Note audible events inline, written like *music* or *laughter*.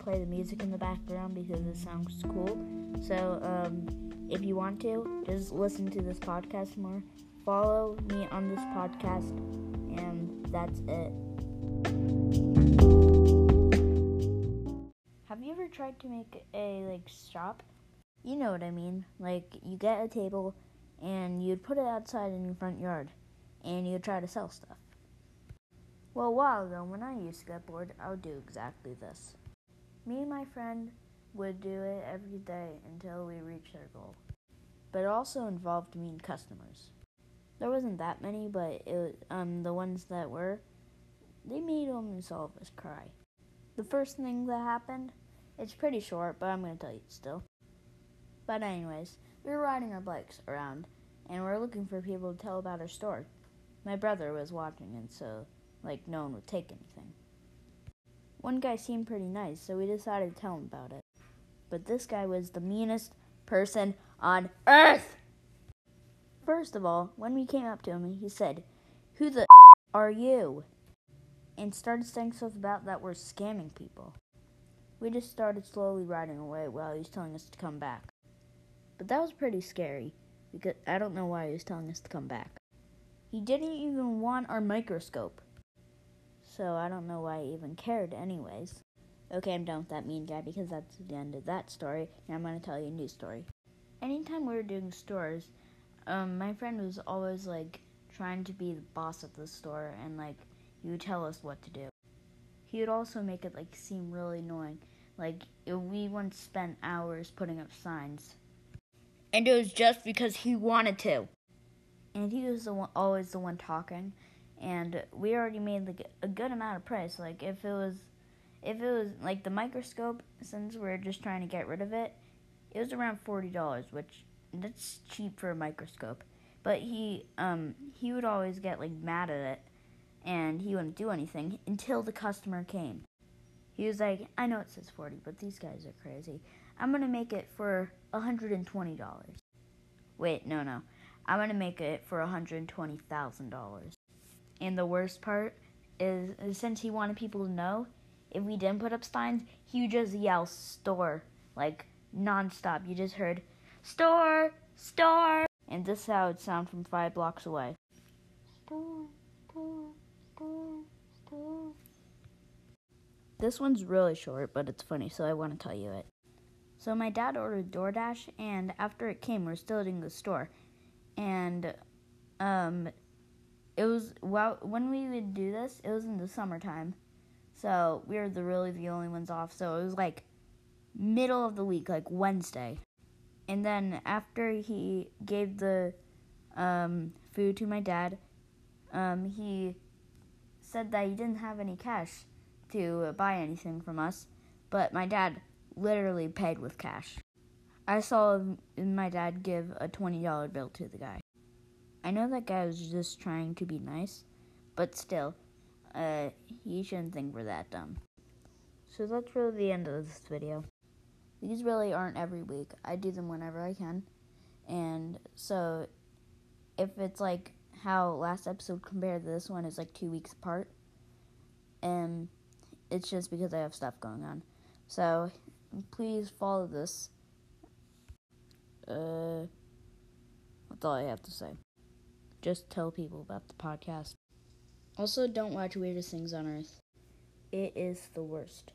play the music in the background because it sounds cool. So, um, if you want to, just listen to this podcast more. Follow me on this podcast, and that's it. Have you ever tried to make a like shop? You know what I mean. Like you get a table and you'd put it outside in your front yard and you'd try to sell stuff. Well, a while ago, when I used to get bored, I would do exactly this. Me and my friend would do it every day until we reached our goal. But it also involved mean customers. There wasn't that many, but it was, um, the ones that were, they made almost all of us cry. The first thing that happened, it's pretty short, but I'm going to tell you still. But anyways, we were riding our bikes around, and we are looking for people to tell about our store. My brother was watching, and so like no one would take anything. One guy seemed pretty nice, so we decided to tell him about it. But this guy was the meanest person on earth! First of all, when we came up to him, he said, Who the *laughs* are you? And started saying stuff about that we're scamming people. We just started slowly riding away while he was telling us to come back. But that was pretty scary, because I don't know why he was telling us to come back. He didn't even want our microscope so I don't know why I even cared, anyways. Okay, I'm done with that mean guy because that's the end of that story. Now I'm going to tell you a new story. Anytime we were doing stores, um, my friend was always like trying to be the boss of the store and like he would tell us what to do. He would also make it like seem really annoying. Like we once spent hours putting up signs, and it was just because he wanted to. And he was the one, always the one talking and we already made like a good amount of price. Like if it was, if it was like the microscope, since we're just trying to get rid of it, it was around forty dollars, which that's cheap for a microscope. But he um he would always get like mad at it, and he wouldn't do anything until the customer came. He was like, I know it says forty, but these guys are crazy. I'm gonna make it for hundred and twenty dollars. Wait, no, no. I'm gonna make it for hundred twenty thousand dollars. And the worst part is, is since he wanted people to know, if we didn't put up signs, he would just yell store like nonstop. You just heard store, store, and this is how it sound from five blocks away. This one's really short, but it's funny, so I want to tell you it. So my dad ordered DoorDash, and after it came, we are still in the store, and um, it was well when we would do this, it was in the summertime, so we were the really the only ones off. So it was like middle of the week, like Wednesday, and then after he gave the um, food to my dad, um, he said that he didn't have any cash to buy anything from us, but my dad literally paid with cash. I saw my dad give a $20 bill to the guy. I know that guy was just trying to be nice, but still, uh, he shouldn't think we're that dumb. So that's really the end of this video. These really aren't every week. I do them whenever I can. And so, if it's like how last episode compared to this one is like two weeks apart, and it's just because I have stuff going on. So, please follow this. Uh, that's all I have to say just tell people about the podcast. Also, don't watch Weirdest Things on Earth. It is the worst.